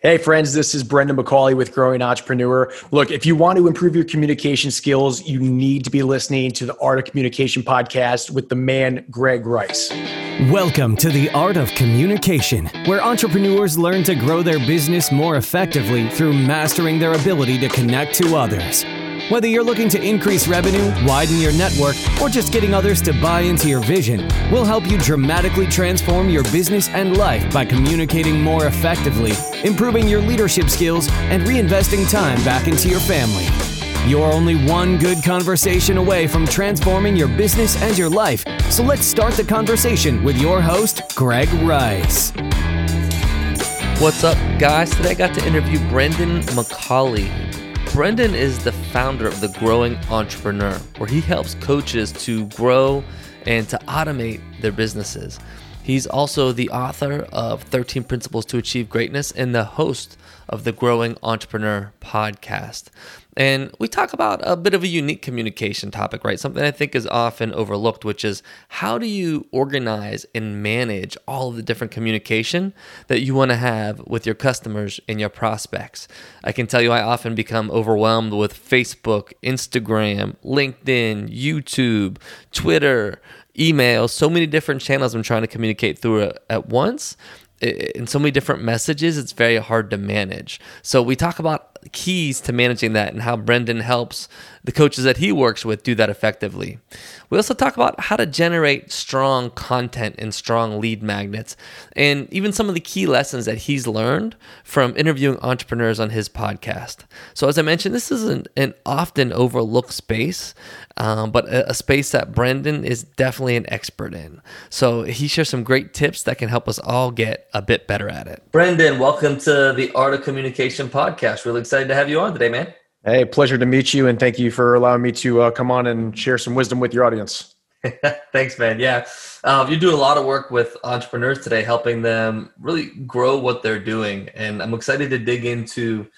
Hey, friends, this is Brendan McCauley with Growing Entrepreneur. Look, if you want to improve your communication skills, you need to be listening to the Art of Communication podcast with the man, Greg Rice. Welcome to the Art of Communication, where entrepreneurs learn to grow their business more effectively through mastering their ability to connect to others. Whether you're looking to increase revenue, widen your network, or just getting others to buy into your vision, we'll help you dramatically transform your business and life by communicating more effectively, improving your leadership skills, and reinvesting time back into your family. You're only one good conversation away from transforming your business and your life. So let's start the conversation with your host, Greg Rice. What's up, guys? Today I got to interview Brendan McCauley. Brendan is the founder of The Growing Entrepreneur, where he helps coaches to grow and to automate their businesses. He's also the author of 13 Principles to Achieve Greatness and the host of the Growing Entrepreneur podcast. And we talk about a bit of a unique communication topic, right? Something I think is often overlooked, which is how do you organize and manage all the different communication that you want to have with your customers and your prospects? I can tell you, I often become overwhelmed with Facebook, Instagram, LinkedIn, YouTube, Twitter, email, so many different channels I'm trying to communicate through at once in so many different messages, it's very hard to manage. So we talk about keys to managing that and how Brendan helps the coaches that he works with do that effectively. We also talk about how to generate strong content and strong lead magnets, and even some of the key lessons that he's learned from interviewing entrepreneurs on his podcast. So, as I mentioned, this is an, an often overlooked space, um, but a, a space that Brendan is definitely an expert in. So, he shares some great tips that can help us all get a bit better at it. Brendan, welcome to the Art of Communication podcast. Really excited to have you on today, man. Hey, pleasure to meet you, and thank you for allowing me to uh, come on and share some wisdom with your audience. Thanks, man. Yeah, um, you do a lot of work with entrepreneurs today, helping them really grow what they're doing, and I'm excited to dig into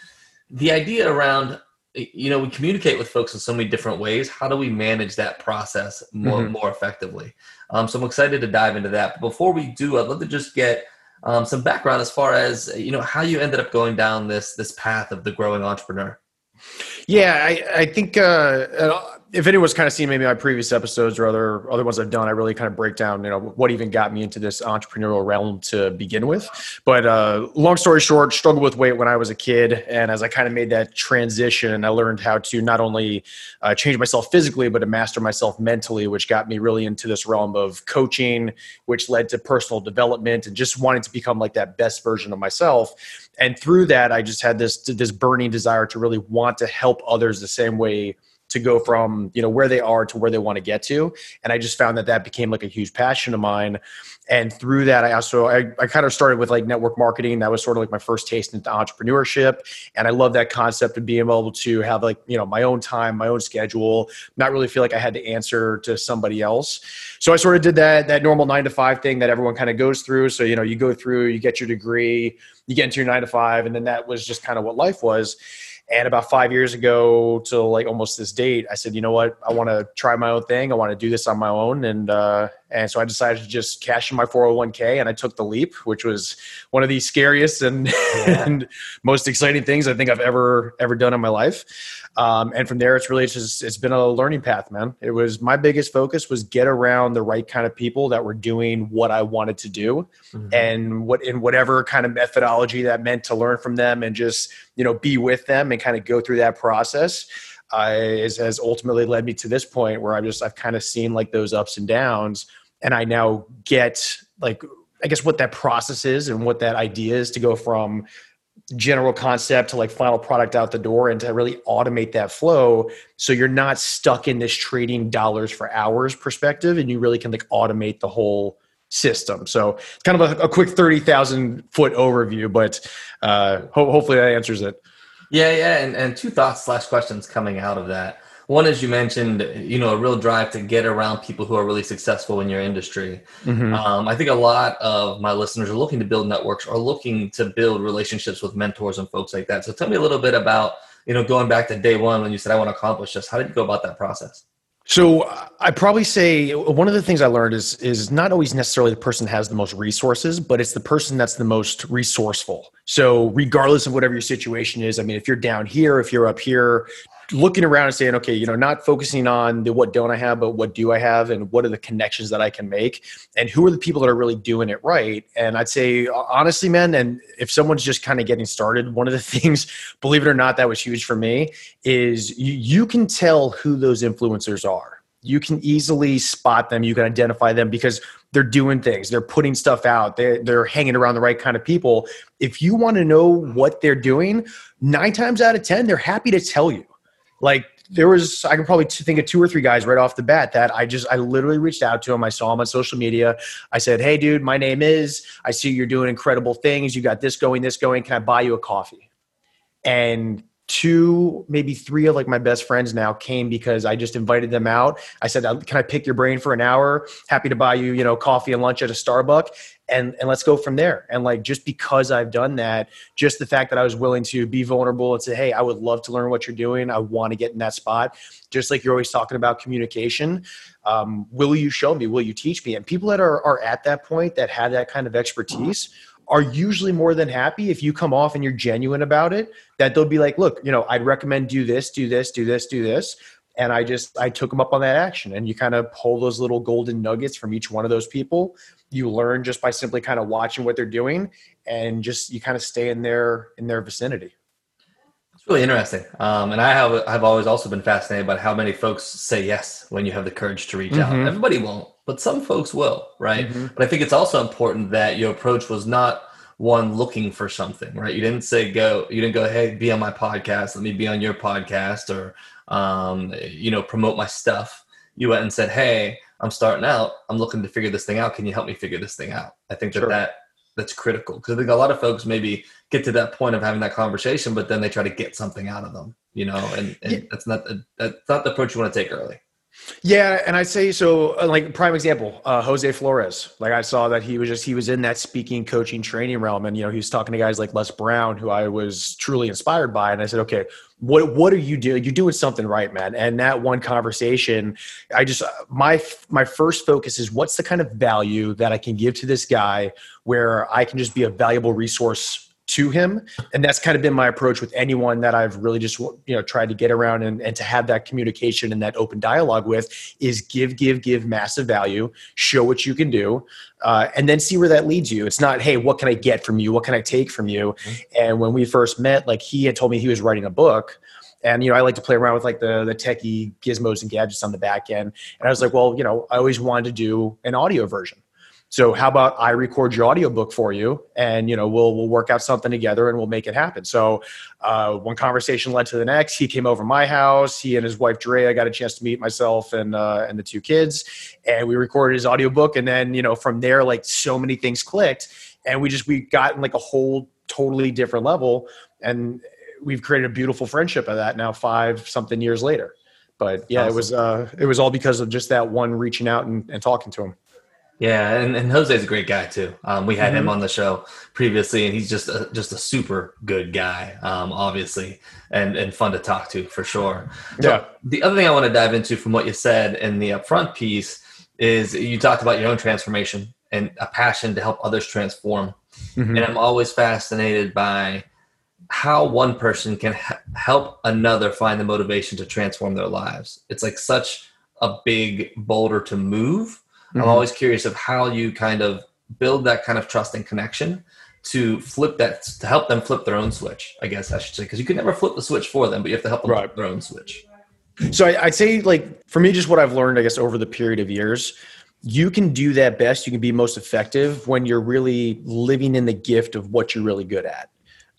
the idea around. You know, we communicate with folks in so many different ways. How do we manage that process more mm-hmm. more effectively? Um, so I'm excited to dive into that. But before we do, I'd love to just get um, some background as far as you know how you ended up going down this this path of the growing entrepreneur. Yeah, I, I think uh, if anyone's kind of seen maybe my previous episodes or other other ones I've done, I really kind of break down, you know, what even got me into this entrepreneurial realm to begin with. But uh, long story short, struggled with weight when I was a kid, and as I kind of made that transition, I learned how to not only uh, change myself physically, but to master myself mentally, which got me really into this realm of coaching, which led to personal development and just wanting to become like that best version of myself. And through that, I just had this this burning desire to really want to help others the same way to go from you know where they are to where they want to get to. And i just found that that became like a huge passion of mine. And through that i also i, I kind of started with like network marketing. That was sort of like my first taste into entrepreneurship. And i love that concept of being able to have like you know my own time my own schedule not really feel like i had to answer to somebody else. So i sort of did that that normal nine to five thing that everyone kind of goes through. So you know you go through you get your degree you get into your nine to five and then that was just kind of what life was and about five years ago to like almost this date, I said, you know what, I want to try my own thing. I want to do this on my own. And, uh, and so I decided to just cash in my 401k and I took the leap, which was one of the scariest and, yeah. and most exciting things I think I've ever, ever done in my life. Um, and from there, it's really just it's been a learning path, man. It was my biggest focus was get around the right kind of people that were doing what I wanted to do, mm-hmm. and what in whatever kind of methodology that meant to learn from them and just you know be with them and kind of go through that process. Uh, is, has ultimately led me to this point where I'm just I've kind of seen like those ups and downs, and I now get like I guess what that process is and what that idea is to go from general concept to like final product out the door and to really automate that flow. So you're not stuck in this trading dollars for hours perspective and you really can like automate the whole system. So it's kind of a, a quick 30,000 foot overview but uh ho- hopefully that answers it. Yeah yeah and, and two thoughts slash questions coming out of that one as you mentioned you know a real drive to get around people who are really successful in your industry mm-hmm. um, i think a lot of my listeners are looking to build networks or looking to build relationships with mentors and folks like that so tell me a little bit about you know going back to day one when you said i want to accomplish this how did you go about that process So I probably say one of the things I learned is is not always necessarily the person that has the most resources, but it's the person that's the most resourceful. So regardless of whatever your situation is, I mean, if you're down here, if you're up here, looking around and saying, okay, you know, not focusing on the what don't I have, but what do I have, and what are the connections that I can make, and who are the people that are really doing it right. And I'd say, honestly, man, and if someone's just kind of getting started, one of the things, believe it or not, that was huge for me is you, you can tell who those influencers are. You can easily spot them. You can identify them because they're doing things. They're putting stuff out. They're, they're hanging around the right kind of people. If you want to know what they're doing, nine times out of 10, they're happy to tell you like there was i can probably think of two or three guys right off the bat that i just i literally reached out to him i saw him on social media. I said hey dude my name is i see you're doing incredible things. You got this going this going. Can i buy you a coffee? And two maybe three of like my best friends now came because i just invited them out. I said can i pick your brain for an hour? Happy to buy you you know coffee and lunch at a starbucks. And and let's go from there. And like just because i've done that just the fact that i was willing to be vulnerable and say hey i would love to learn what you're doing. I want to get in that spot. Just like you're always talking about communication um, will you show me? Will you teach me? And people that are, are at that point that have that kind of expertise are usually more than happy. If you come off and you're genuine about it that they'll be like look you know i'd recommend do this do this do this do this. And i just i took them up on that action. And you kind of pull those little golden nuggets from each one of those people. You learn just by simply kind of watching what they're doing and just you kind of stay in their in their vicinity. It's really interesting. Um, and i have i've always also been fascinated by how many folks say yes when you have the courage to reach mm-hmm. out everybody won't but some folks will right mm-hmm. but i think it's also important that your approach was not one looking for something right you didn't say go you didn't go hey be on my podcast let me be on your podcast or um, you know promote my stuff you went and said hey I'm starting out. I'm looking to figure this thing out. Can you help me figure this thing out? I think that sure. that that's critical because I think a lot of folks maybe get to that point of having that conversation, but then they try to get something out of them, you know, and, and yeah. that's not that's not the approach you want to take early. Yeah, and I'd say so. Uh, like prime example, uh, Jose Flores. Like I saw that he was just he was in that speaking, coaching, training realm, and you know he was talking to guys like Les Brown, who I was truly inspired by. And I said, okay, what what are you doing? You're doing something right, man. And that one conversation, I just my my first focus is what's the kind of value that I can give to this guy where I can just be a valuable resource to him. And that's kind of been my approach with anyone that i've really just you know tried to get around and, and to have that communication and that open dialogue with is give give give massive value show what you can do uh, and then see where that leads you. It's not hey what can i get from you? What can i take from you? Mm-hmm. and when we first met like he had told me he was writing a book. And you know i like to play around with like the the techie gizmos and gadgets on the back end. And i was like well you know i always wanted to do an audio version so how about I record your audiobook for you and you know we'll we'll work out something together and we'll make it happen. So uh, one conversation led to the next. He came over my house. He and his wife Drea got a chance to meet myself and uh, and the two kids, and we recorded his audiobook. And then you know from there like so many things clicked, and we just we got in like a whole totally different level, and we've created a beautiful friendship of that now five something years later. But yeah, awesome. it was uh, it was all because of just that one reaching out and, and talking to him. Yeah, and, and Jose's a great guy too. Um, we had mm-hmm. him on the show previously, and he's just a, just a super good guy, um, obviously, and and fun to talk to for sure. So yeah. The other thing I want to dive into from what you said in the upfront piece is you talked about your own transformation and a passion to help others transform, mm-hmm. and I'm always fascinated by how one person can ha- help another find the motivation to transform their lives. It's like such a big boulder to move Mm-hmm. I'm always curious of how you kind of build that kind of trust and connection to flip that to help them flip their own switch. I guess I should say because you can never flip the switch for them, but you have to help them right. flip their own switch. So I, I'd say, like for me, just what I've learned, I guess, over the period of years, you can do that best. You can be most effective when you're really living in the gift of what you're really good at.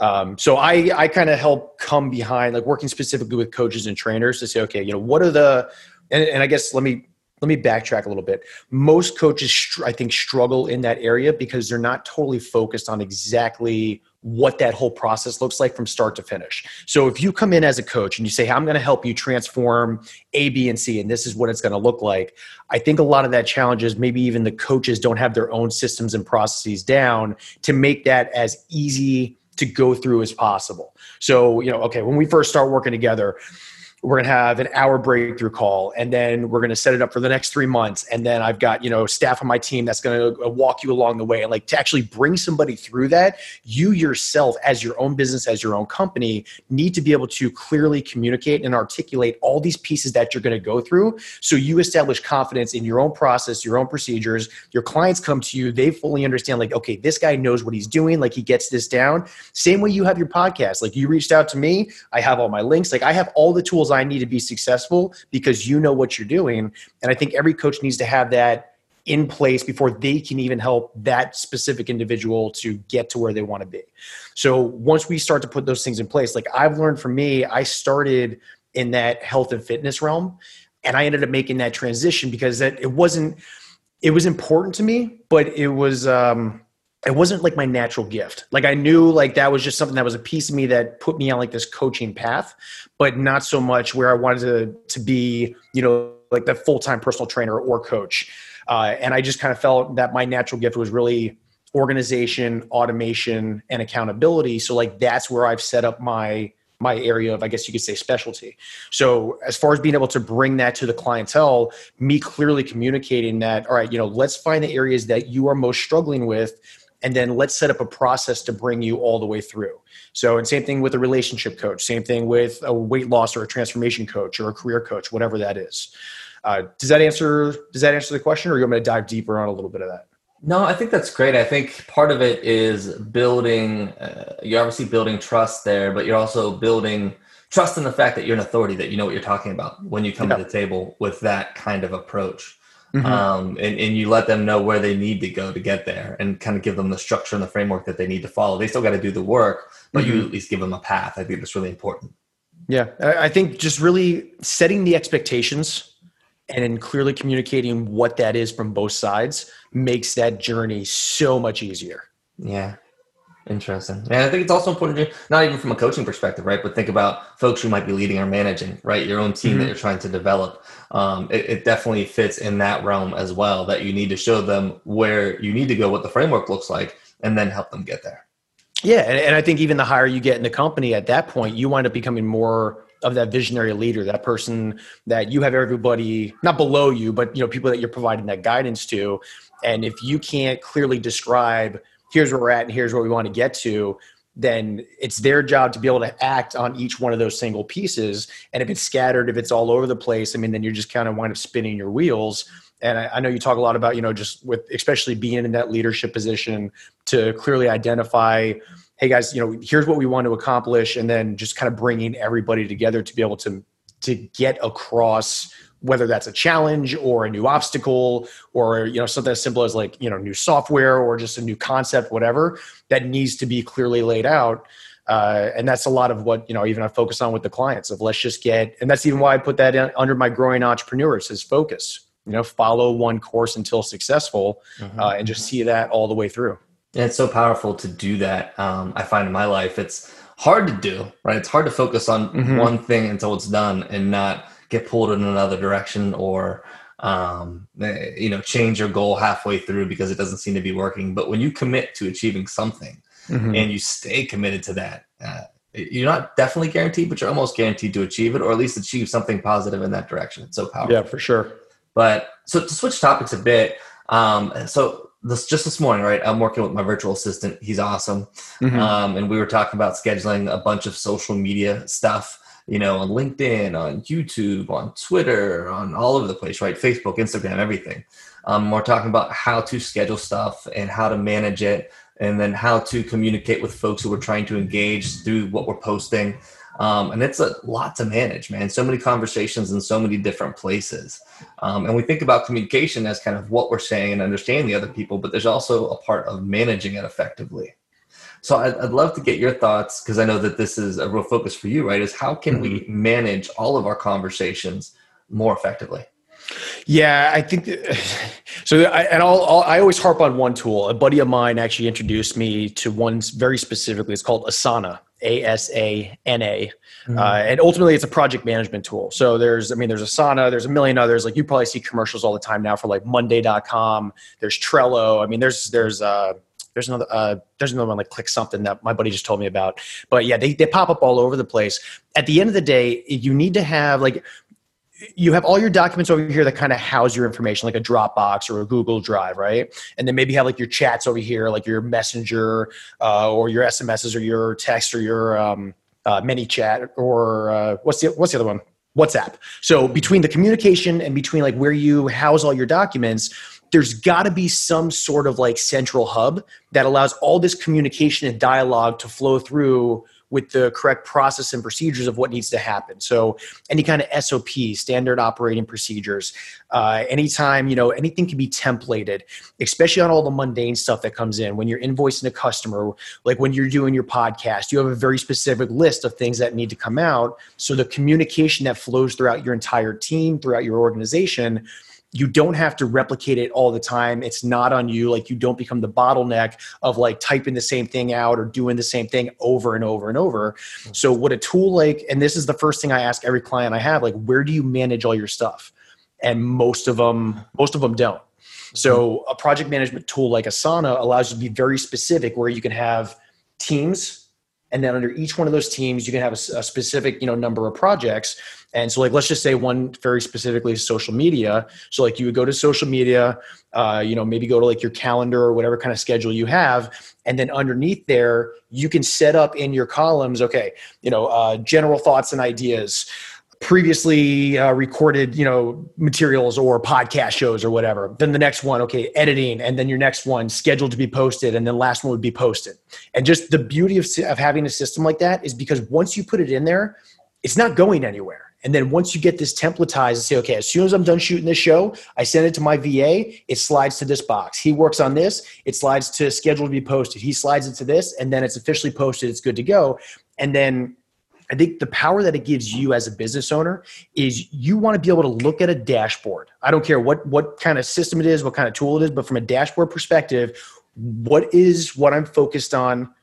Um, so I, I kind of help come behind, like working specifically with coaches and trainers to say, okay, you know, what are the, and, and I guess let me let me backtrack a little bit. Most coaches, I think, struggle in that area because they're not totally focused on exactly what that whole process looks like from start to finish. So if you come in as a coach and you say, hey, I'm going to help you transform A, B, and C, and this is what it's going to look like, I think a lot of that challenge is maybe even the coaches don't have their own systems and processes down to make that as easy to go through as possible. So, you know, okay, when we first start working together, we're going to have an hour breakthrough call and then we're going to set it up for the next three months and then i've got you know staff on my team that's going to uh, walk you along the way. And like to actually bring somebody through that you yourself as your own business as your own company need to be able to clearly communicate and articulate all these pieces that you're going to go through. So you establish confidence in your own process your own procedures. Your clients come to you they fully understand like okay this guy knows what he's doing like he gets this down. Same way you have your podcast. Like you reached out to me i have all my links. Like i have all the tools I need to be successful because you know what you're doing. And I think every coach needs to have that in place before they can even help that specific individual to get to where they want to be. So once we start to put those things in place, like I've learned from me, I started in that health and fitness realm and I ended up making that transition because that it wasn't it was important to me, but it was um it wasn't like my natural gift. Like I knew like that was just something that was a piece of me that put me on like this coaching path, but not so much where I wanted to to be, you know, like the full-time personal trainer or coach. Uh, and I just kind of felt that my natural gift was really organization, automation, and accountability. So like that's where I've set up my my area of, I guess you could say, specialty. So, as far as being able to bring that to the clientele, me clearly communicating that, all right, you know, let's find the areas that you are most struggling with and then let's set up a process to bring you all the way through. So and same thing with a relationship coach same thing with a weight loss or a transformation coach or a career coach whatever that is. Uh, does that answer does that answer the question or you want me to dive deeper on a little bit of that? No i think that's great. I think part of it is building uh, you're obviously building trust there but you're also building trust in the fact that you're an authority that you know what you're talking about when you come yeah. to the table with that kind of approach Mm-hmm. Um, and, and you let them know where they need to go to get there and kind of give them the structure and the framework that they need to follow. They still got to do the work, but mm-hmm. you at least give them a path. I think that's really important. Yeah. I think just really setting the expectations and then clearly communicating what that is from both sides makes that journey so much easier. Yeah. Interesting. And I think it's also important to, not even from a coaching perspective, right? But think about folks who might be leading or managing, right? Your own team mm-hmm. that you're trying to develop. Um, it, it, definitely fits in that realm as well, that you need to show them where you need to go, what the framework looks like, and then help them get there. Yeah. And, and I think even the higher you get in the company at that point, you wind up becoming more of that visionary leader, that person that you have everybody not below you, but you know, people that you're providing that guidance to. And if you can't clearly describe here's where we're at and here's where we want to get to then it's their job to be able to act on each one of those single pieces. And if it's scattered if it's all over the place i mean then you're just kind of wind up spinning your wheels. And I, I know you talk a lot about you know just with especially being in that leadership position to clearly identify hey guys you know here's what we want to accomplish and then just kind of bringing everybody together to be able to to get across whether that's a challenge or a new obstacle or you know something as simple as like you know new software or just a new concept whatever that needs to be clearly laid out. Uh, and that's a lot of what you know even i focus on with the clients of let's just get and that's even why i put that in, under my growing entrepreneurs as focus. You know follow one course until successful mm-hmm. uh, and just see that all the way through. And it's so powerful to do that. Um, i find in my life it's hard to do right? It's hard to focus on mm-hmm. one thing until it's done and not get pulled in another direction or um, eh, you know change your goal halfway through because it doesn't seem to be working. But when you commit to achieving something mm-hmm. and you stay committed to that uh, you're not definitely guaranteed but you're almost guaranteed to achieve it or at least achieve something positive in that direction. It's so powerful. Yeah for sure. But so to switch topics a bit um, so this just this morning right i'm working with my virtual assistant. He's awesome. Mm-hmm. um, and we were talking about scheduling a bunch of social media stuff you know, on LinkedIn, on YouTube, on Twitter, on all over the place, right? Facebook, Instagram, everything. Um, we're talking about how to schedule stuff and how to manage it, and then how to communicate with folks who are trying to engage through what we're posting. Um, and it's a lot to manage, man. So many conversations in so many different places. Um, and we think about communication as kind of what we're saying and understanding the other people, but there's also a part of managing it effectively. So I'd, I'd love to get your thoughts because I know that this is a real focus for you, right? Is how can mm-hmm. we manage all of our conversations more effectively? Yeah, I think so. I, and I'll, I'll, i always harp on one tool. A buddy of mine actually introduced me to one very specifically. It's called Asana, A S A N A, mm-hmm. uh, and ultimately it's a project management tool. So there's, I mean, there's Asana, there's a million others. Like you probably see commercials all the time now for like Monday.com. There's Trello. I mean, there's there's uh, there's another uh, there's another one like click something that my buddy just told me about. But yeah they, they pop up all over the place. At the end of the day you need to have like you have all your documents over here that kind of house your information like a dropbox or a google drive right? And then maybe have like your chats over here like your messenger uh, or your smss or your text or your um, uh, ManyChat or uh, what's the what's the other one? Whatsapp. So between the communication and between like where you house all your documents there's got to be some sort of like central hub that allows all this communication and dialogue to flow through with the correct process and procedures of what needs to happen. So any kind of SOP, standard operating procedures, uh, anytime, you know, anything can be templated, especially on all the mundane stuff that comes in. When you're invoicing a customer, like when you're doing your podcast, you have a very specific list of things that need to come out. So the communication that flows throughout your entire team, throughout your organization, you don't have to replicate it all the time. It's not on you. Like you don't become the bottleneck of like typing the same thing out or doing the same thing over and over and over. Hmm. So what a tool like and this is the first thing i ask every client i have like where do you manage all your stuff? And most of them most of them don't. So hmm. a project management tool like asana allows you to be very specific where you can have teams and then under each one of those teams you can have a, a specific you know number of projects and so, like, let's just say one very specifically is social media. So, like, you would go to social media, uh, you know, maybe go to like your calendar or whatever kind of schedule you have. And then underneath there, you can set up in your columns, okay, you know, uh, general thoughts and ideas, previously uh, recorded, you know, materials or podcast shows or whatever. Then the next one, okay, editing. And then your next one scheduled to be posted. And then last one would be posted. And just the beauty of, of having a system like that is because once you put it in there, it's not going anywhere and then once you get this templatized and say, okay, as soon as I'm done shooting this show, I send it to my VA, it slides to this box. He works on this, it slides to schedule to be posted. He slides it to this, and then it's officially posted, it's good to go. And then I think the power that it gives you as a business owner is you want to be able to look at a dashboard. I don't care what what kind of system it is, what kind of tool it is, but from a dashboard perspective, what is what I'm focused on?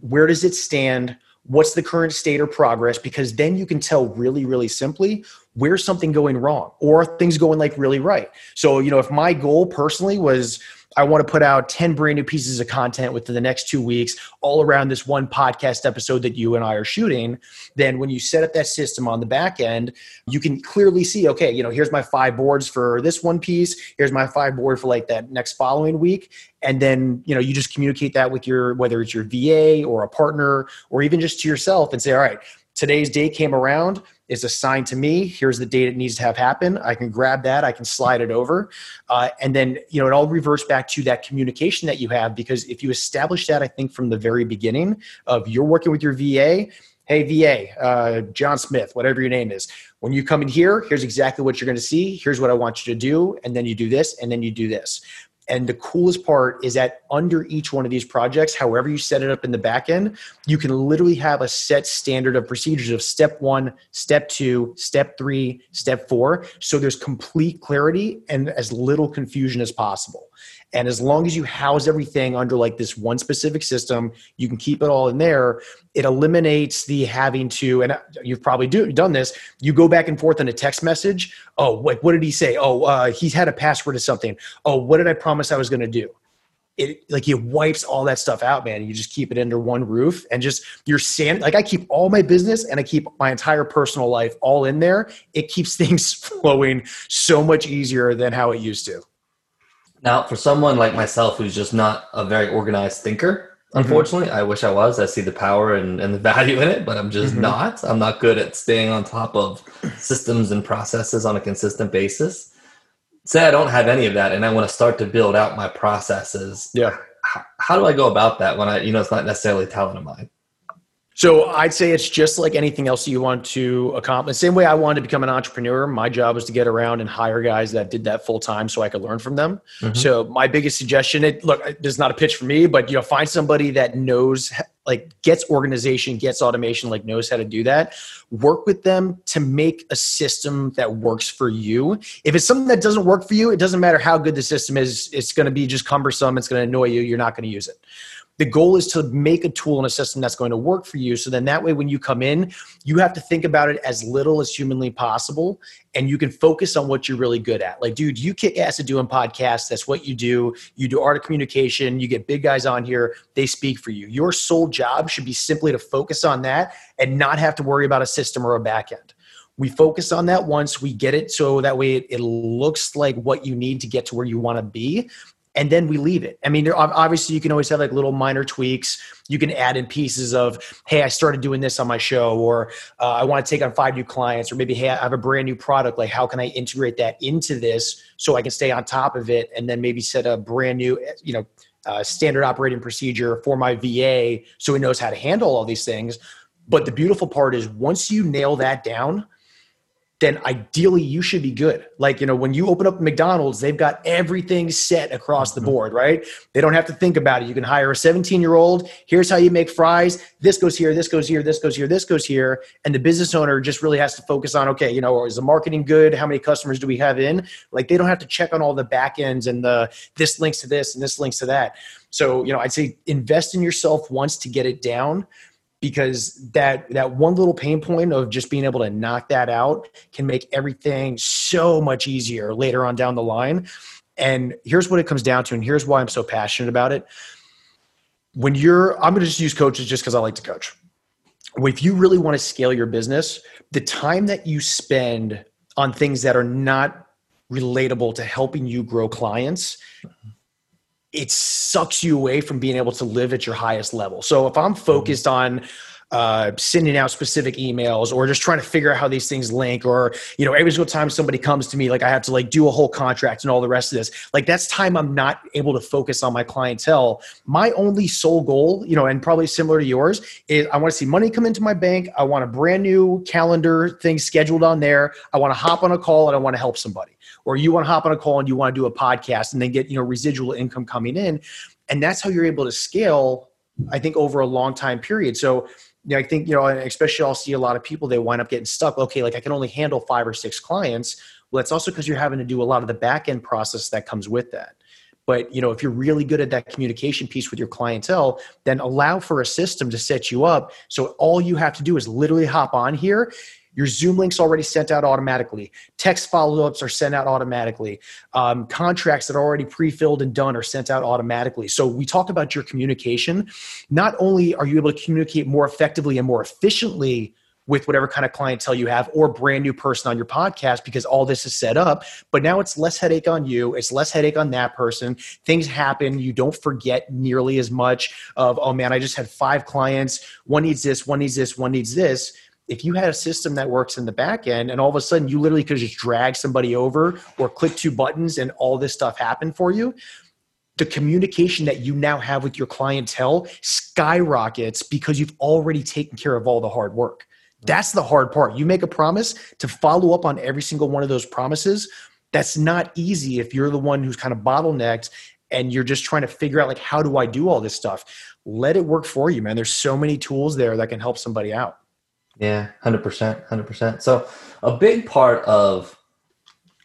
Where does it stand? what's the current state or progress because then you can tell really really simply where's something going wrong or things going like really right so you know if my goal personally was I want to put out 10 brand new pieces of content within the next two weeks, all around this one podcast episode that you and I are shooting. Then, when you set up that system on the back end, you can clearly see, okay, you know, here's my five boards for this one piece, here's my five board for like that next following week. And then, you know, you just communicate that with your, whether it's your VA or a partner or even just to yourself and say, all right, today's date came around is assigned to me. Here's the date it needs to have happen. I can grab that. I can slide it over, uh, and then you know it all reverts back to that communication that you have. Because if you establish that, I think from the very beginning of you're working with your VA. Hey VA, uh, John Smith, whatever your name is. When you come in here, here's exactly what you're going to see. Here's what I want you to do, and then you do this, and then you do this. And the coolest part is that under each one of these projects, however you set it up in the back end, you can literally have a set standard of procedures of step one, step two, step three, step four. So there's complete clarity and as little confusion as possible. And as long as you house everything under like this one specific system, you can keep it all in there. It eliminates the having to, and you've probably do, done this. You go back and forth in a text message. Oh, like what did he say? Oh, uh, he's had a password to something. Oh, what did I promise I was going to do? It like it wipes all that stuff out, man. You just keep it under one roof and just you're sand. Like I keep all my business and I keep my entire personal life all in there. It keeps things flowing so much easier than how it used to. Now, for someone like myself who's just not a very organized thinker, mm-hmm. unfortunately, mm-hmm. I wish I was. I see the power and, and the value in it, but I'm just mm-hmm. not. I'm not good at staying on top of systems and processes on a consistent basis. Say I don't have any of that and I want to start to build out my processes. Yeah. How, how do I go about that when I, you know, it's not necessarily talent of mine? So I'd say it's just like anything else you want to accomplish. The same way I wanted to become an entrepreneur. My job was to get around and hire guys that did that full time so I could learn from them. Mm-hmm. So my biggest suggestion, it look, there's not a pitch for me, but you know, find somebody that knows like gets organization, gets automation, like knows how to do that. Work with them to make a system that works for you. If it's something that doesn't work for you, it doesn't matter how good the system is. It's going to be just cumbersome. It's going to annoy you. You're not going to use it the goal is to make a tool and a system that's going to work for you. So then that way, when you come in, you have to think about it as little as humanly possible and you can focus on what you're really good at. Like, dude, you kick ass at doing podcasts. That's what you do. You do art of communication. You get big guys on here. They speak for you. Your sole job should be simply to focus on that and not have to worry about a system or a back end. We focus on that once we get it so that way it, it looks like what you need to get to where you want to be and then we leave it. I mean, there, obviously, you can always have like little minor tweaks. You can add in pieces of, hey, I started doing this on my show, or uh, I want to take on five new clients, or maybe, hey, I have a brand new product. Like, how can I integrate that into this so I can stay on top of it, and then maybe set a brand new, you know, uh, standard operating procedure for my VA so he knows how to handle all these things. But the beautiful part is once you nail that down, then ideally you should be good. Like, you know, when you open up McDonald's, they've got everything set across the mm-hmm. board, right? They don't have to think about it. You can hire a 17 year old. Here's how you make fries. This goes here, this goes here, this goes here, this goes here. And the business owner just really has to focus on, okay, you know, is the marketing good? How many customers do we have in? Like, they don't have to check on all the back ends and the this links to this and this links to that. So, you know, I'd say invest in yourself once to get it down because that that one little pain point of just being able to knock that out can make everything so much easier later on down the line. And here's what it comes down to and here's why i'm so passionate about it. When you're i'm going to just use coaches just because i like to coach. If you really want to scale your business the time that you spend on things that are not relatable to helping you grow clients it sucks you away from being able to live at your highest level. So if I'm focused on uh, sending out specific emails or just trying to figure out how these things link or you know every single time somebody comes to me like i have to like do a whole contract and all the rest of this like that's time i'm not able to focus on my clientele. My only sole goal you know and probably similar to yours is i want to see money come into my bank. I want a brand new calendar thing scheduled on there. I want to hop on a call and i want to help somebody or you want to hop on a call and you want to do a podcast and then get you know residual income coming in and that's how you're able to scale i think over a long time period so you know, I think, you know, especially I'll see a lot of people, they wind up getting stuck. Okay, like I can only handle five or six clients. Well, that's also because you're having to do a lot of the back end process that comes with that. But you know, if you're really good at that communication piece with your clientele, then allow for a system to set you up. So all you have to do is literally hop on here your Zoom links already sent out automatically. Text follow ups are sent out automatically. Um, contracts that are already pre filled and done are sent out automatically. So we talk about your communication. Not only are you able to communicate more effectively and more efficiently with whatever kind of clientele you have or brand new person on your podcast because all this is set up. But now it's less headache on you. It's less headache on that person. Things happen. You don't forget nearly as much of, oh man, I just had five clients. One needs this, one needs this, one needs this if you had a system that works in the back end and all of a sudden you literally could just drag somebody over or click two buttons and all this stuff happened for you the communication that you now have with your clientele skyrockets because you've already taken care of all the hard work. That's the hard part. You make a promise to follow up on every single one of those promises. That's not easy if you're the one who's kind of bottlenecked and you're just trying to figure out like how do i do all this stuff? Let it work for you man. There's so many tools there that can help somebody out yeah, hundred percent, hundred percent. So a big part of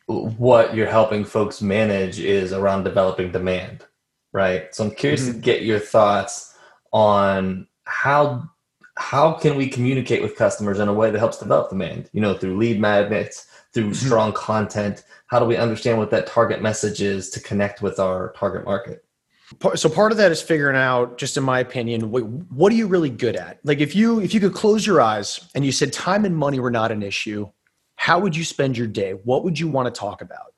what you're helping folks manage is around developing demand, right? So I'm curious mm-hmm. to get your thoughts on how how can we communicate with customers in a way that helps develop demand? You know, through lead magnets, through mm-hmm. strong content. How do we understand what that target message is to connect with our target market? So part of that is figuring out just in my opinion what, what are you really good at? Like if you if you could close your eyes and you said time and money were not an issue how would you spend your day? What would you want to talk about?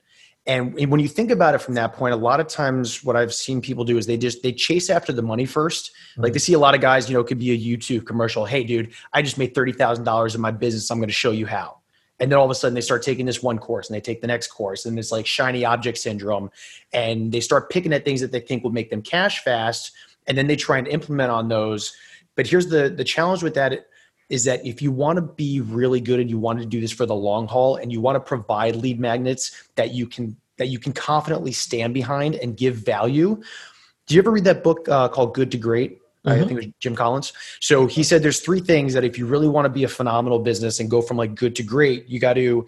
And when you think about it from that point a lot of times what i've seen people do is they just they chase after the money 1st mm-hmm. like they see a lot of guys you know it could be a youtube commercial hey dude i just made $30000 in my business i'm going to show you how and then all of a sudden they start taking this one course and they take the next course and it's like shiny object syndrome. And they start picking at things that they think will make them cash fast and then they try and implement on those. But here's the the challenge with that is that if you want to be really good and you want to do this for the long haul and you want to provide lead magnets that you can that you can confidently stand behind and give value do you ever read that book uh, called good to great Mm-hmm. I think it was Jim Collins. So he said there's three things that if you really want to be a phenomenal business and go from like good to great, you got to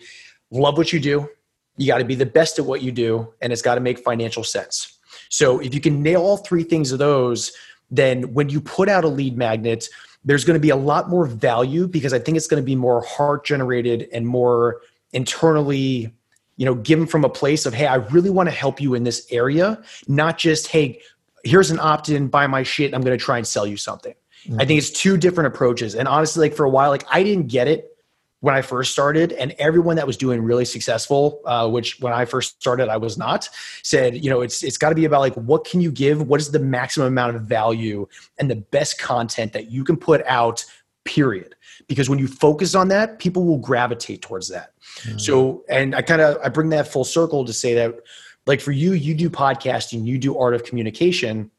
love what you do, you got to be the best at what you do, and it's got to make financial sense. So if you can nail all three things of those, then when you put out a lead magnet, there's going to be a lot more value because I think it's going to be more heart generated and more internally, you know, given from a place of, hey, I really want to help you in this area, not just, hey, here's an opt in, buy my shit, I'm going to try and sell you something. Mm-hmm. I think it's two different approaches. And honestly, like for a while, like I didn't get it when I first started, and everyone that was doing really successful, uh, which when I first started I was not, said, you know, it's it's got to be about like what can you give, what is the maximum amount of value, and the best content that you can put out. Period. Because when you focus on that, people will gravitate towards that. Mm-hmm. So, and I kind of I bring that full circle to say that, like for you, you do podcasting, you do art of communication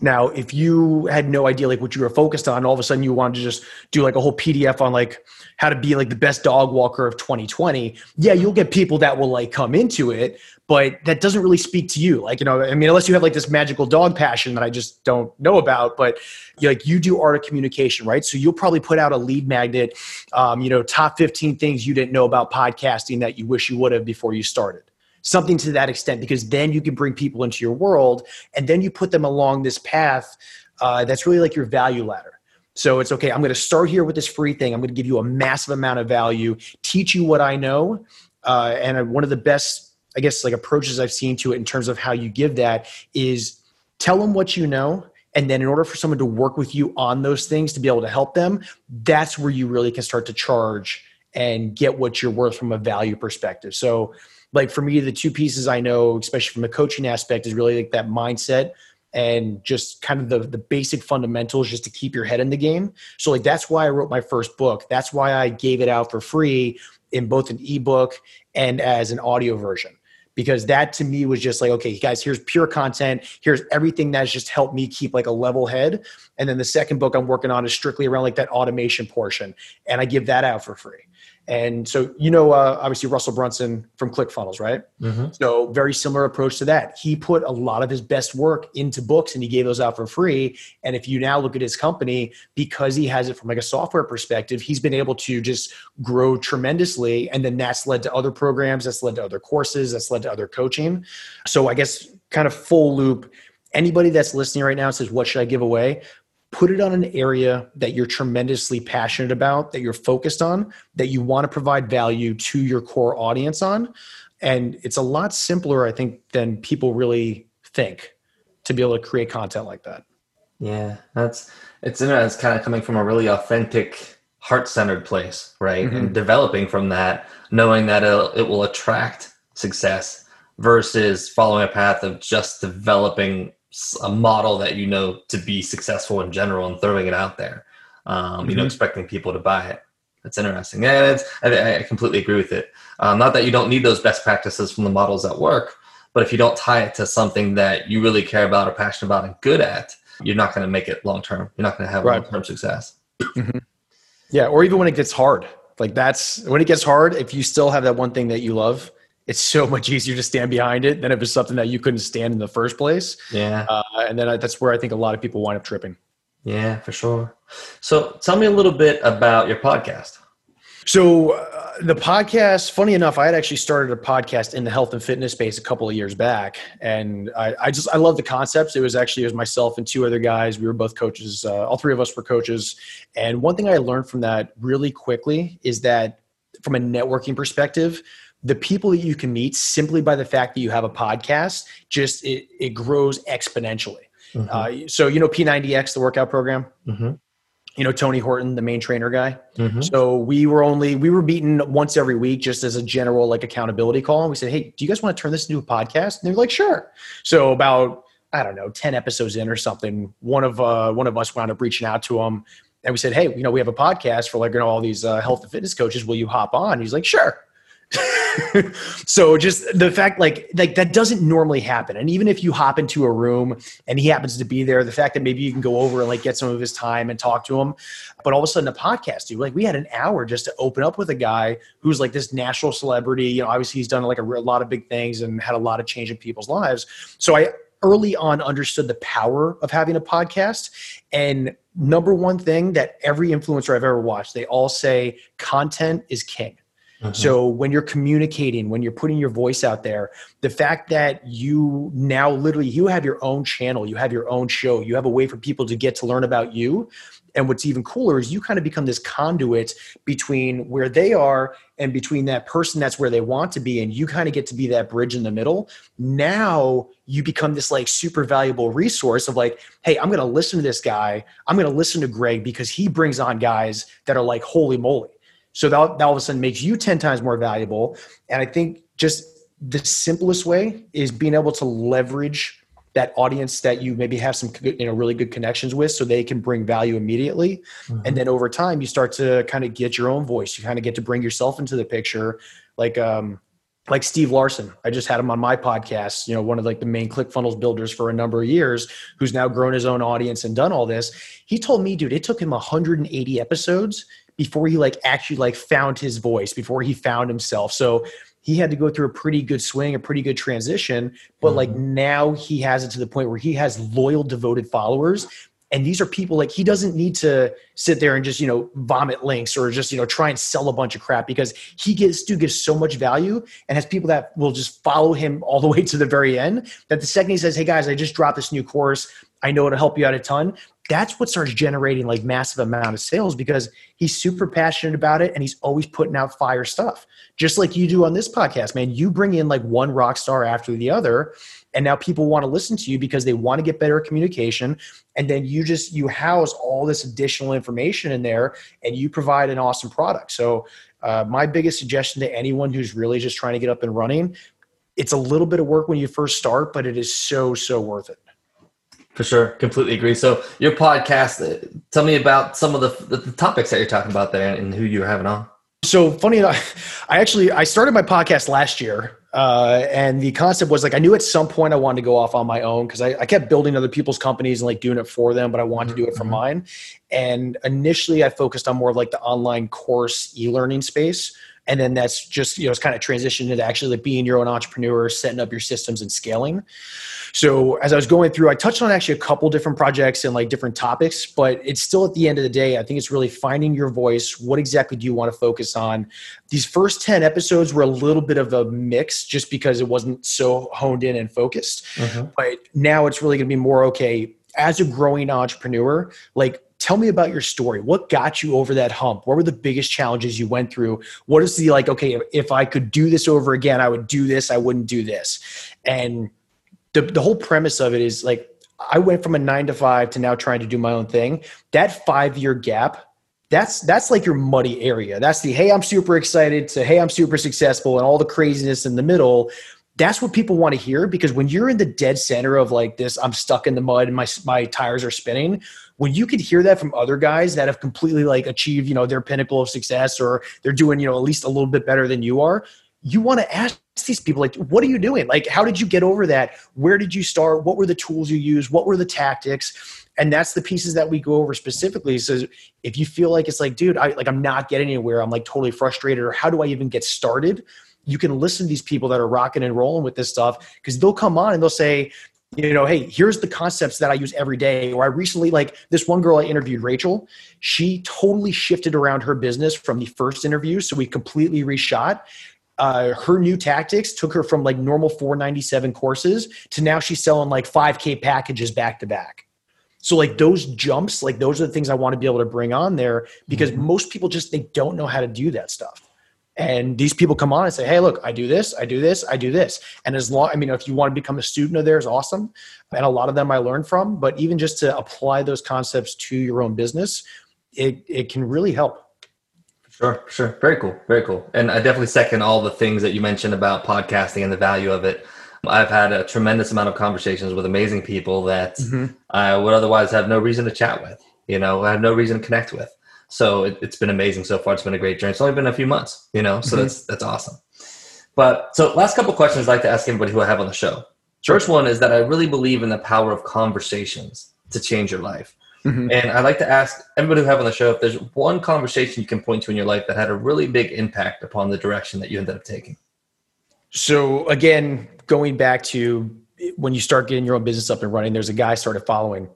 now, if you had no idea like what you were focused on, all of a sudden you wanted to just do like a whole PDF on like how to be like the best dog walker of 2020, yeah, you'll get people that will like come into it, but that doesn't really speak to you. Like, you know, I mean, unless you have like this magical dog passion that I just don't know about, but like you do art of communication, right? So you'll probably put out a lead magnet, um, you know, top 15 things you didn't know about podcasting that you wish you would have before you started something to that extent because then you can bring people into your world and then you put them along this path uh, that's really like your value ladder. So it's okay i'm going to start here with this free thing. I'm going to give you a massive amount of value teach you what i know uh, and one of the best i guess like approaches i've seen to it in terms of how you give that is tell them what you know and then in order for someone to work with you on those things to be able to help them that's where you really can start to charge and get what you're worth from a value perspective. So like for me, the two pieces I know, especially from a coaching aspect, is really like that mindset and just kind of the, the basic fundamentals just to keep your head in the game. So like that's why I wrote my first book. That's why I gave it out for free in both an ebook and as an audio version. Because that to me was just like, okay, guys, here's pure content. Here's everything that's just helped me keep like a level head. And then the second book I'm working on is strictly around like that automation portion. And I give that out for free. And so, you know, uh, obviously Russell Brunson from ClickFunnels, right? Mm-hmm. So, very similar approach to that. He put a lot of his best work into books and he gave those out for free. And if you now look at his company, because he has it from like a software perspective, he's been able to just grow tremendously. And then that's led to other programs, that's led to other courses, that's led to other coaching. So, I guess kind of full loop. Anybody that's listening right now says, What should I give away? Put it on an area that you're tremendously passionate about, that you're focused on, that you want to provide value to your core audience on. And it's a lot simpler, I think, than people really think to be able to create content like that. Yeah, that's it's it's kind of coming from a really authentic, heart-centered place, right? Mm-hmm. And developing from that, knowing that it will attract success versus following a path of just developing a model that you know to be successful in general and throwing it out there. Um, mm-hmm. You know, mm-hmm. expecting people to buy it. That's interesting. And it's, I, I completely agree with it. Um, not that you don't need those best practices from the models that work, but if you don't tie it to something that you really care about or passionate about and good at, you're not going to make it long term. You're not going to have right. long term success. Mm-hmm. Yeah, or even when it gets hard. Like that's when it gets hard. If you still have that one thing that you love, it's so much easier to stand behind it than if it's something that you couldn't stand in the first place. Yeah. Uh, and then I, that's where I think a lot of people wind up tripping. Yeah, for sure. So tell me a little bit about your podcast. So uh, the podcast, funny enough, I had actually started a podcast in the health and fitness space a couple of years back, and I, I just I love the concepts. It was actually it was myself and two other guys. We were both coaches. Uh, all three of us were coaches, and one thing I learned from that really quickly is that from a networking perspective, the people that you can meet simply by the fact that you have a podcast just it, it grows exponentially. Mm-hmm. uh, so you know p90x the workout program? Mm-hmm. you know tony horton the main trainer guy? Mm-hmm. so we were only we were meeting once every week just as a general like accountability call and we said hey do you guys want to turn this into a podcast? And they're like sure. So about i don't know 10 episodes in or something one of uh one of us wound up reaching out to him and we said hey you know we have a podcast for like you know all these uh, health and fitness coaches will you hop on? He's like sure so just the fact like like that doesn't normally happen. And even if you hop into a room and he happens to be there the fact that maybe you can go over and like get some of his time and talk to him but all of a sudden a podcast dude like we had an hour just to open up with a guy who's like this national celebrity. You know obviously he's done like a, a lot of big things and had a lot of change in people's lives. So i early on understood the power of having a podcast. And number one thing that every influencer i've ever watched they all say content is king Mm-hmm. So when you're communicating, when you're putting your voice out there, the fact that you now literally you have your own channel, you have your own show, you have a way for people to get to learn about you. And what's even cooler is you kind of become this conduit between where they are and between that person that's where they want to be. And you kind of get to be that bridge in the middle. Now you become this like super valuable resource of like, hey, I'm going to listen to this guy. I'm going to listen to Greg because he brings on guys that are like, holy moly so that, that all of a sudden makes you 10 times more valuable. And I think just the simplest way is being able to leverage that audience that you maybe have some you know really good connections with so they can bring value immediately mm-hmm. and then over time you start to kind of get your own voice you kind of get to bring yourself into the picture like um like Steve Larsen. I just had him on my podcast, you know, one of like the main ClickFunnels builders for a number of years, who's now grown his own audience and done all this. He told me, dude, it took him 180 episodes before he like actually like found his voice, before he found himself. So he had to go through a pretty good swing, a pretty good transition. But mm-hmm. like now he has it to the point where he has loyal, devoted followers. And these are people like he doesn't need to sit there and just, you know, vomit links or just, you know, try and sell a bunch of crap because he gets to give so much value and has people that will just follow him all the way to the very end. That the second he says, Hey guys, I just dropped this new course. I know it'll help you out a ton that's what starts generating like massive amount of sales because he's super passionate about it and he's always putting out fire stuff. Just like you do on this podcast man you bring in like one rock star after the other and now people want to listen to you because they want to get better communication. And then you just you house all this additional information in there and you provide an awesome product. So uh, my biggest suggestion to anyone who's really just trying to get up and running it's a little bit of work when you first start but it is so so worth it for sure, completely agree. So your podcast, uh, tell me about some of the, the topics that you're talking about there and who you're having on. So funny enough, I actually I started my podcast last year, uh, and the concept was like I knew at some point I wanted to go off on my own because I, I, kept building other people's companies and like doing it for them, but I wanted to do it for mm-hmm. mine. And initially, I focused on more of like the online course e-learning space and then that's just you know it's kind of transitioned into actually like being your own entrepreneur setting up your systems and scaling. So as i was going through i touched on actually a couple different projects and like different topics but it's still at the end of the day i think it's really finding your voice. What exactly do you want to focus on? These first 10 episodes were a little bit of a mix just because it wasn't so honed in and focused. Uh-huh. but now it's really going to be more okay as a growing entrepreneur like tell me about your story. What got you over that hump? What were the biggest challenges you went through? What is the like, okay, if I could do this over again, I would do this, I wouldn't do this. And the, the whole premise of it is like, I went from a nine to five to now trying to do my own thing. That five year gap, that's that's like your muddy area. That's the hey, I'm super excited to hey, I'm super successful and all the craziness in the middle that's what people want to hear because when you're in the dead center of like this i'm stuck in the mud and my my tires are spinning when you could hear that from other guys that have completely like achieved you know their pinnacle of success or they're doing you know at least a little bit better than you are you want to ask these people like what are you doing? Like how did you get over that? Where did you start? What were the tools you used? What were the tactics? And that's the pieces that we go over specifically. So if you feel like it's like dude i like i'm not getting anywhere. I'm like totally frustrated or how do i even get started? You can listen to these people that are rocking and rolling with this stuff because they'll come on and they'll say you know, hey, here's the concepts that I use every day. Or I recently, like this one girl I interviewed, Rachel, she totally shifted around her business from the first interview. So we completely reshot. Uh, her new tactics took her from like normal 497 courses to now she's selling like 5K packages back to back. So like those jumps, like those are the things I want to be able to bring on there because mm-hmm. most people just they don't know how to do that stuff. And these people come on and say, "Hey, look, I do this, I do this, I do this." And as long, I mean, if you want to become a student of theirs, awesome. And a lot of them I learned from. But even just to apply those concepts to your own business, it it can really help. Sure, sure, very cool, very cool. And I definitely second all the things that you mentioned about podcasting and the value of it. I've had a tremendous amount of conversations with amazing people that mm-hmm. I would otherwise have no reason to chat with. You know, I have no reason to connect with. So it, has been amazing so far. It's been a great journey. It's only been a few months, you know, so mm-hmm. that's that's awesome. But so last couple questions I'd like to ask everybody who I have on the show. First one is that I really believe in the power of conversations to change your life. Mm-hmm. And I'd like to ask everybody who have on the show if there's one conversation you can point to in your life that had a really big impact upon the direction that you ended up taking. So again, going back to when you start getting your own business up and running, there's a guy I started following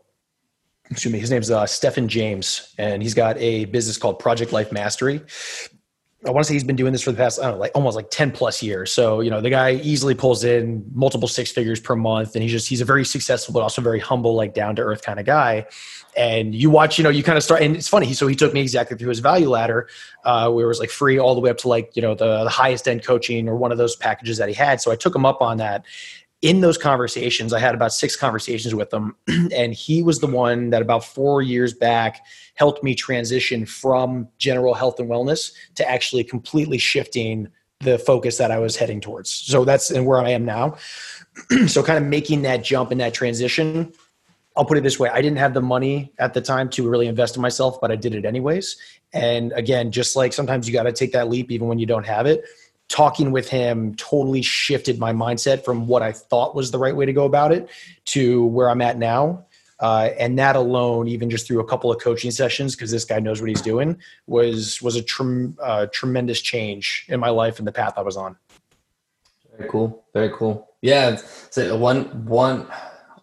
excuse me, his name's uh, Stefan James, and he's got a business called Project Life Mastery. I want to say he's been doing this for the past, I don't know, like almost like 10 plus years. So, you know, the guy easily pulls in multiple six figures per month. And he's just, he's a very successful, but also very humble, like down to earth kind of guy. And you watch, you know, you kind of start, and it's funny. So he took me exactly through his value ladder, uh, where it was like free all the way up to like, you know, the, the highest end coaching or one of those packages that he had. So I took him up on that in those conversations, I had about six conversations with him, and he was the one that about four years back helped me transition from general health and wellness to actually completely shifting the focus that I was heading towards. So that's where I am now. so kind of making that jump and that transition. I'll put it this way: I didn't have the money at the time to really invest in myself, but I did it anyways. And again, just like sometimes you got to take that leap even when you don't have it talking with him totally shifted my mindset from what I thought was the right way to go about it to where I'm at now. Uh, and that alone, even just through a couple of coaching sessions, because this guy knows what he's doing, was was a trem- uh, tremendous change in my life and the path I was on. Very cool. Very cool. Yeah. So one one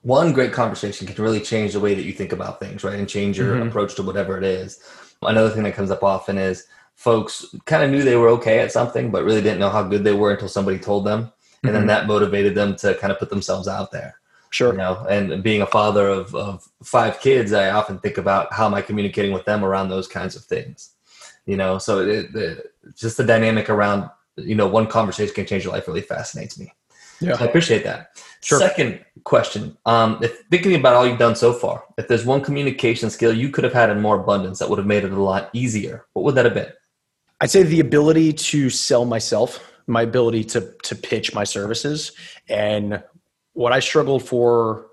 one great conversation can really change the way that you think about things, right, and change your mm-hmm. approach to whatever it is. Another thing that comes up often is folks kind of knew they were okay at something, but really didn't know how good they were until somebody told them. And mm-hmm. then that motivated them to kind of put themselves out there. Sure. You know, and being a father of, of five kids, I often think about how am I communicating with them around those kinds of things. You know, so it, it, just the dynamic around, you know, one conversation can change your life really fascinates me. Yeah. So I appreciate that. Sure. Second question. Um, if thinking about all you've done so far, if there's one communication skill you could have had in more abundance that would have made it a lot easier, what would that have been? I'd say the ability to sell myself, my ability to to pitch my services, and what I struggled for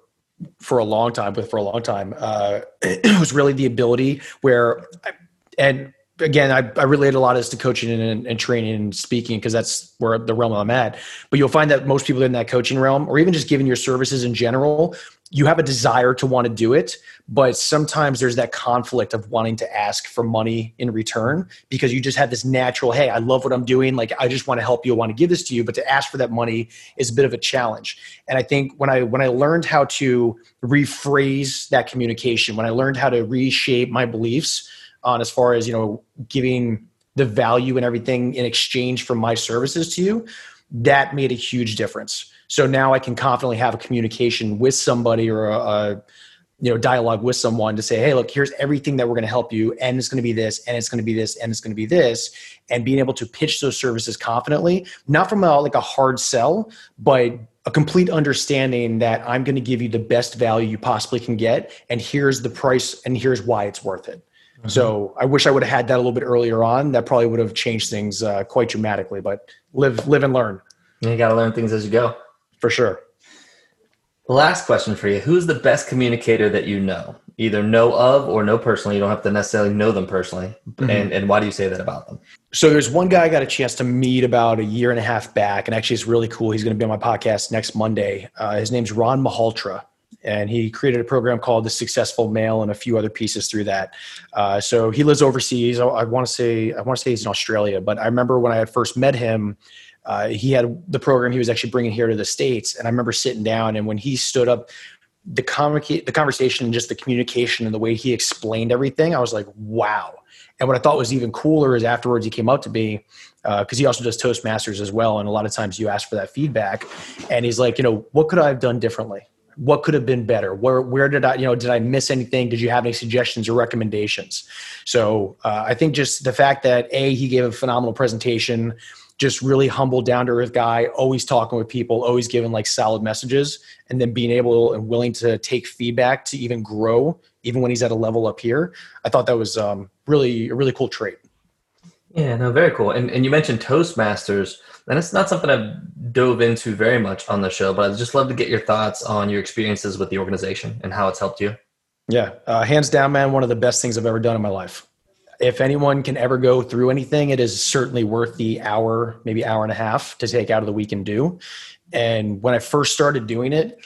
for a long time with for a long time uh, was really the ability where, I, and again, I, I relate a lot as to coaching and, and training and speaking because that's where the realm I'm at. But you'll find that most people in that coaching realm, or even just giving your services in general, you have a desire to want to do it, but sometimes there's that conflict of wanting to ask for money in return because you just have this natural, hey, I love what I'm doing. Like I just want to help you, I want to give this to you, but to ask for that money is a bit of a challenge. And I think when I when I learned how to rephrase that communication, when I learned how to reshape my beliefs on as far as, you know, giving the value and everything in exchange for my services to you, that made a huge difference. So now I can confidently have a communication with somebody or a, a you know dialogue with someone to say hey look here's everything that we're going to help you and it's going to be this and it's going to be this and it's going to be this and being able to pitch those services confidently not from a like a hard sell but a complete understanding that i'm going to give you the best value you possibly can get and here's the price and here's why it's worth it mm-hmm. so i wish i would have had that a little bit earlier on that probably would have changed things uh, quite dramatically but live live and learn you got to learn things as you go for sure. Last question for you. Who's the best communicator that you know? Either know of or know personally. You don't have to necessarily know them personally. Mm-hmm. And, and why do you say that about them? So there's one guy I got a chance to meet about a year and a half back. And actually, it's really cool. He's going to be on my podcast next Monday. Uh, his name's Ron Malhotra. And he created a program called The Successful Male and a few other pieces through that. Uh, so he lives overseas. I, I want to say I want to say he's in Australia, but I remember when I had first met him, uh, he had the program he was actually bringing here to the states and i remember sitting down and when he stood up the the conversation and just the communication and the way he explained everything i was like wow and what i thought was even cooler is afterwards he came up to me because uh, he also does toastmasters as well and a lot of times you ask for that feedback and he's like you know what could i have done differently what could have been better where where did i you know did i miss anything did you have any suggestions or recommendations so uh, i think just the fact that a he gave a phenomenal presentation just really humble, down to earth guy, always talking with people, always giving like solid messages, and then being able and willing to take feedback to even grow, even when he's at a level up here. I thought that was um, really a really cool trait. Yeah, no, very cool. And and you mentioned Toastmasters, and it's not something I've dove into very much on the show, but I'd just love to get your thoughts on your experiences with the organization and how it's helped you. Yeah, uh, hands down, man, one of the best things I've ever done in my life if anyone can ever go through anything, it is certainly worth the hour, maybe hour and a half to take out of the week and do. And when I first started doing it,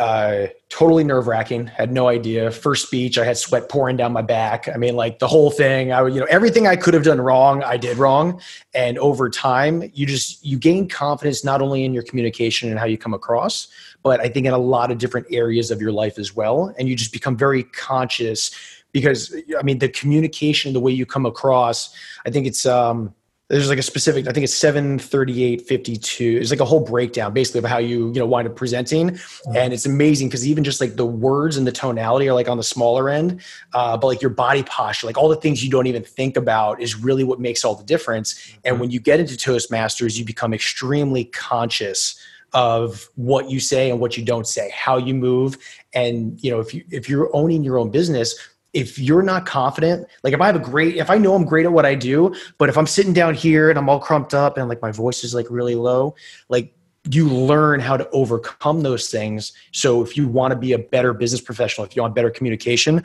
uh, totally nerve wracking. Had no idea. First speech, I had sweat pouring down my back. I mean, like the whole thing. I, you know, everything I could have done wrong, I did wrong. And over time, you just you gain confidence not only in your communication and how you come across, but I think in a lot of different areas of your life as well. And you just become very conscious because I mean the communication, the way you come across, I think it's um, there's like a specific i think it's 738 52 it's like a whole breakdown basically of how you you know wind up presenting. Mm-hmm. and it's amazing because even just like the words and the tonality are like on the smaller end. Uh, but like your body posture like all the things you don't even think about is really what makes all the difference. Mm-hmm. and when you get into toastmasters you become extremely conscious of what you say and what you don't say how you move. And you know if you if you're owning your own business if you're not confident, like if I have a great, if I know I'm great at what I do, but if I'm sitting down here and I'm all crumped up and like my voice is like really low, like you learn how to overcome those things. So if you want to be a better business professional, if you want better communication,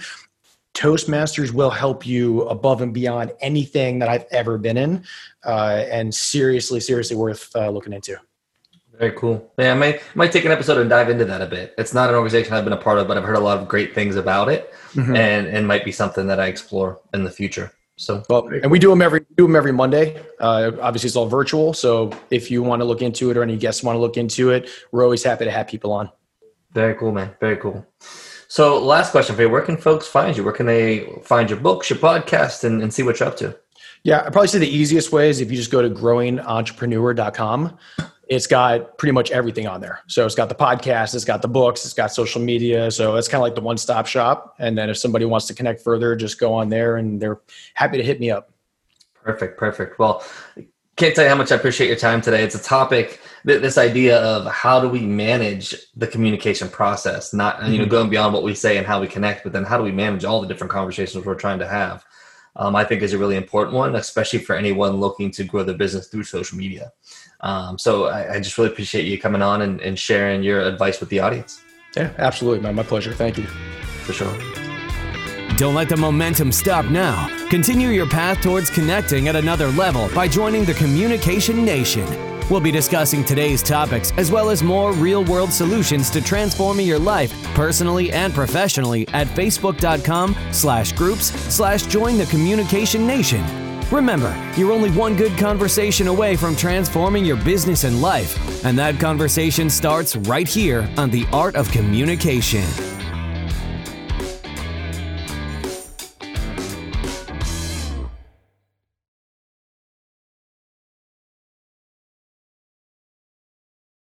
Toastmasters will help you above and beyond anything that I've ever been in, uh, and seriously, seriously worth uh, looking into. Very cool. Yeah, I might might take an episode and dive into that a bit. It's not an organization I've been a part of, but I've heard a lot of great things about it, mm-hmm. and and might be something that I explore in the future. So well, and we do them every do them every Monday. Uh, obviously, it's all virtual. So if you want to look into it or any guests want to look into it, we're always happy to have people on. Very cool, man. Very cool. So last question for you: Where can folks find you? Where can they find your books, your podcast, and, and see what you're up to? Yeah, I probably say the easiest way is if you just go to growingentrepreneur.com it's got pretty much everything on there. So it's got the podcast, it's got the books, it's got social media. So it's kind of like the one stop shop. And then if somebody wants to connect further, just go on there and they're happy to hit me up. Perfect, perfect. Well, can't tell you how much I appreciate your time today. It's a topic, this idea of how do we manage the communication process, not you know mm-hmm. going beyond what we say and how we connect, but then how do we manage all the different conversations we're trying to have? Um, I think is a really important one, especially for anyone looking to grow their business through social media. Um, so I, I, just really appreciate you coming on and, and sharing your advice with the audience. Yeah, absolutely, man. My pleasure. Thank you. For sure. Don't let the momentum stop now. Continue your path towards connecting at another level by joining the Communication Nation. We'll be discussing today's topics as well as more real world solutions to transforming your life personally and professionally at facebook.com slash groups slash join the communication nation. Remember, you're only one good conversation away from transforming your business and life, and that conversation starts right here on The Art of Communication.